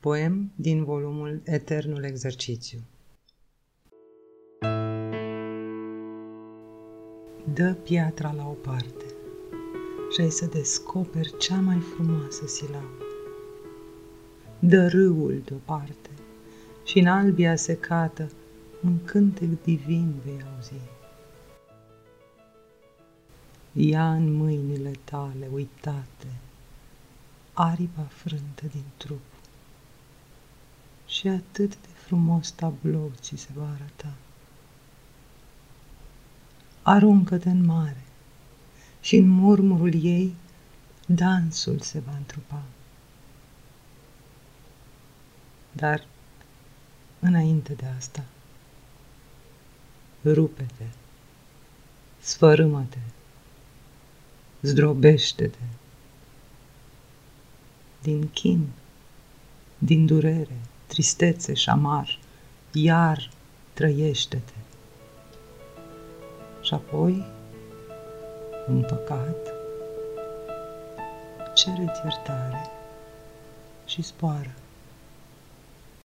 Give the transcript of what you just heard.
Poem din volumul Eternul Exercițiu Dă piatra la o parte și ai să descoperi cea mai frumoasă silabă. Dă râul deoparte și în albia secată un cântec divin vei auzi. Ia în mâinile tale uitate aripa frântă din trup și atât de frumos tablou ți se va arăta. Aruncă-te în mare și în murmurul ei dansul se va întrupa. Dar înainte de asta, rupe-te, sfărâmă-te, zdrobește-te. Din chin, din durere, tristețe și șamar, iar trăiește-te. Și apoi, un păcat, cere iertare și spoară.